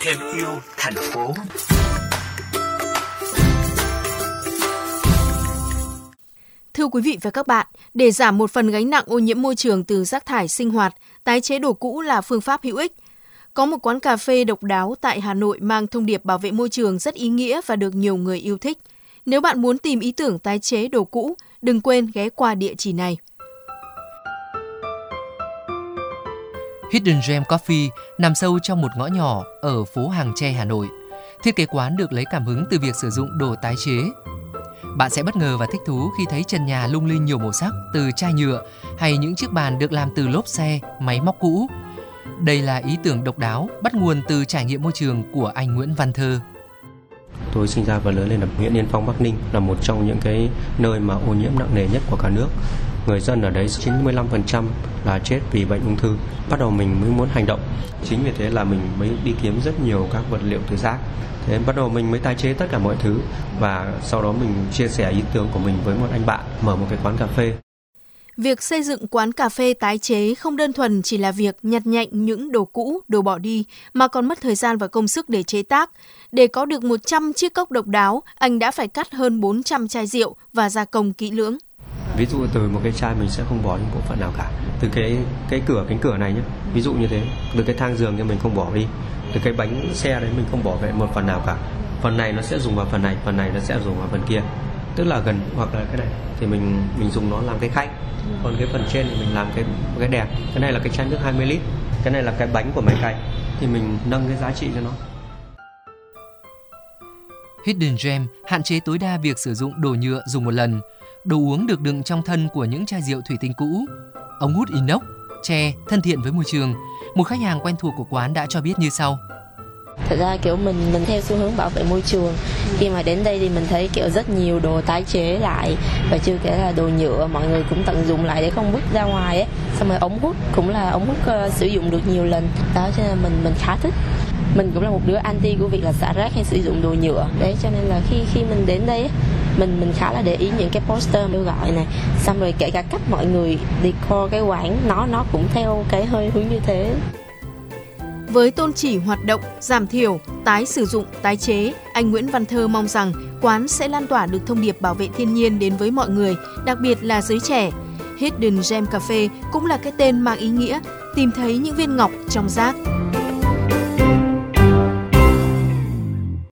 Thêm yêu thành phố. Thưa quý vị và các bạn, để giảm một phần gánh nặng ô nhiễm môi trường từ rác thải sinh hoạt, tái chế đồ cũ là phương pháp hữu ích. Có một quán cà phê độc đáo tại Hà Nội mang thông điệp bảo vệ môi trường rất ý nghĩa và được nhiều người yêu thích. Nếu bạn muốn tìm ý tưởng tái chế đồ cũ, đừng quên ghé qua địa chỉ này. Hidden Gem Coffee nằm sâu trong một ngõ nhỏ ở phố Hàng Tre, Hà Nội. Thiết kế quán được lấy cảm hứng từ việc sử dụng đồ tái chế. Bạn sẽ bất ngờ và thích thú khi thấy trần nhà lung linh nhiều màu sắc từ chai nhựa hay những chiếc bàn được làm từ lốp xe, máy móc cũ. Đây là ý tưởng độc đáo bắt nguồn từ trải nghiệm môi trường của anh Nguyễn Văn Thơ. Tôi sinh ra và lớn lên ở huyện Yên Phong, Bắc Ninh là một trong những cái nơi mà ô nhiễm nặng nề nhất của cả nước. Người dân ở đấy 95% là chết vì bệnh ung thư. Bắt đầu mình mới muốn hành động. Chính vì thế là mình mới đi kiếm rất nhiều các vật liệu từ rác. Thế bắt đầu mình mới tái chế tất cả mọi thứ và sau đó mình chia sẻ ý tưởng của mình với một anh bạn mở một cái quán cà phê. Việc xây dựng quán cà phê tái chế không đơn thuần chỉ là việc nhặt nhạnh những đồ cũ, đồ bỏ đi, mà còn mất thời gian và công sức để chế tác. Để có được 100 chiếc cốc độc đáo, anh đã phải cắt hơn 400 chai rượu và gia công kỹ lưỡng. Ví dụ từ một cái chai mình sẽ không bỏ những bộ phận nào cả. Từ cái cái cửa cánh cửa này nhé, ví dụ như thế, từ cái thang giường thì mình không bỏ đi, từ cái bánh xe đấy mình không bỏ về một phần nào cả. Phần này nó sẽ dùng vào phần này, phần này nó sẽ dùng vào phần kia. Tức là gần hoặc là cái này thì mình mình dùng nó làm cái khay còn cái phần trên thì mình làm cái cái đẹp cái này là cái chai nước 20 lít cái này là cái bánh của máy cày thì mình nâng cái giá trị cho nó Hidden Gem hạn chế tối đa việc sử dụng đồ nhựa dùng một lần. Đồ uống được đựng trong thân của những chai rượu thủy tinh cũ. Ống hút inox, tre, thân thiện với môi trường. Một khách hàng quen thuộc của quán đã cho biết như sau. Thật ra kiểu mình mình theo xu hướng bảo vệ môi trường. Khi mà đến đây thì mình thấy kiểu rất nhiều đồ tái chế lại và chưa kể là đồ nhựa mọi người cũng tận dụng lại để không vứt ra ngoài ấy xong rồi ống hút cũng là ống hút uh, sử dụng được nhiều lần. Đó cho nên mình mình khá thích. Mình cũng là một đứa anti của việc là xả rác hay sử dụng đồ nhựa. Đấy cho nên là khi khi mình đến đây mình mình khá là để ý những cái poster kêu gọi này. Xong rồi kể cả cách mọi người decor cái quán nó nó cũng theo cái hơi hướng như thế với tôn chỉ hoạt động, giảm thiểu, tái sử dụng, tái chế, anh Nguyễn Văn Thơ mong rằng quán sẽ lan tỏa được thông điệp bảo vệ thiên nhiên đến với mọi người, đặc biệt là giới trẻ. Hidden Gem Cafe cũng là cái tên mang ý nghĩa tìm thấy những viên ngọc trong rác.